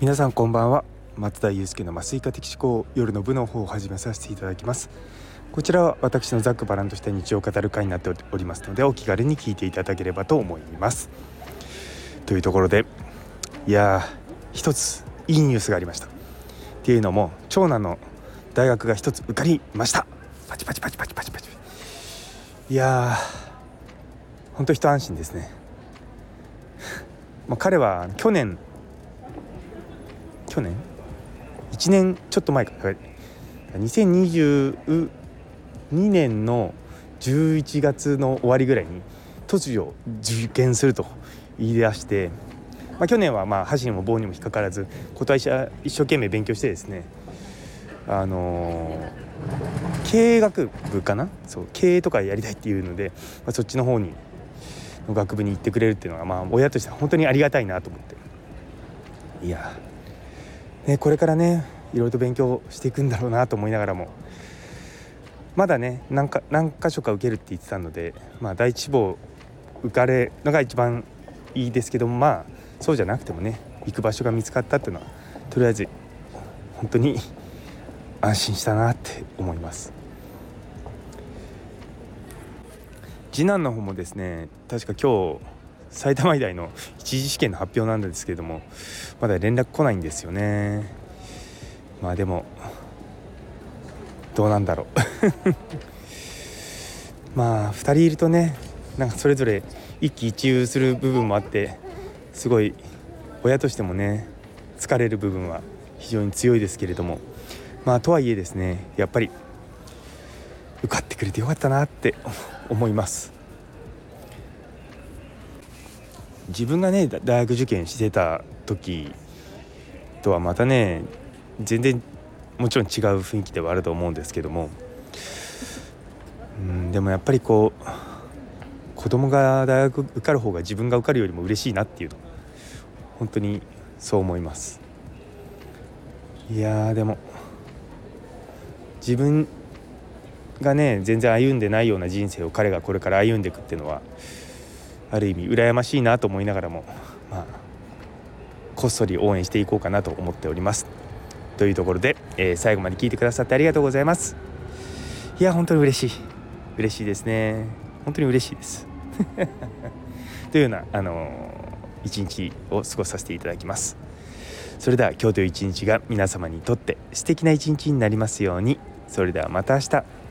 皆さんこんばんは。松田祐介の麻酔科的思考夜の部の方を始めさせていただきます。こちらは私のざっくばらんとした日常を語る会になっておりますのでお気軽に聞いていただければと思います。というところでいや一ついいニュースがありました。っていうのも長男の大学が一つ受かりました。パチパチパチパチパチパチ。いやー本当一安心ですね。まあ彼は去年去年？1年ちょっと前か。2022年の11月の終わりぐらいに突如受験すると言い出して、まあ、去年はまあ箸にも棒にも引っかからず今年は一生懸命勉強してですねあのー、経営学部かな？そう経営とかやりたいっていうので、まあ、そっちの方にの学部に行ってくれるっていうのがまあ親としては本当にありがたいなと思って。いやね、これからねいろいろと勉強していくんだろうなと思いながらも。まだね何か何箇所か受けるって言ってたので、まあ、第一志望受かれるのが一番いいですけどもまあそうじゃなくてもね行く場所が見つかったっていうのはとりあえず本当に安心したなって思います。次男の方もですね確か今日埼玉医大の一次試験の発表なんですけれどもまだ連絡来ないんですよね。まあでもどうなんだろう。まあ2人いるとねなんかそれぞれ一喜一憂する部分もあってすごい親としてもね疲れる部分は非常に強いですけれどもまあとはいえですねやっぱり受かってくれてよかったなって思います。自分がね大学受験してた時とはまたね全然もちろん違う雰囲気ではあると思うんですけどもうんでもやっぱりこう子供が大学受かる方が自分が受かるよりも嬉しいなっていうと本当にそう思います。いやでも自分がね全然歩んでないような人生を彼がこれから歩んでいくっていうのはある意味羨ましいなと思いながらも、まあ、こっそり応援していこうかなと思っております。というところで、えー、最後まで聞いてくださってありがとうございます。いや本当に嬉しい。嬉しいですね。本当に嬉しいです。というようなあのー、一日を過ごさせていただきます。それでは今日という一日が皆様にとって素敵な一日になりますように。それではまた明日。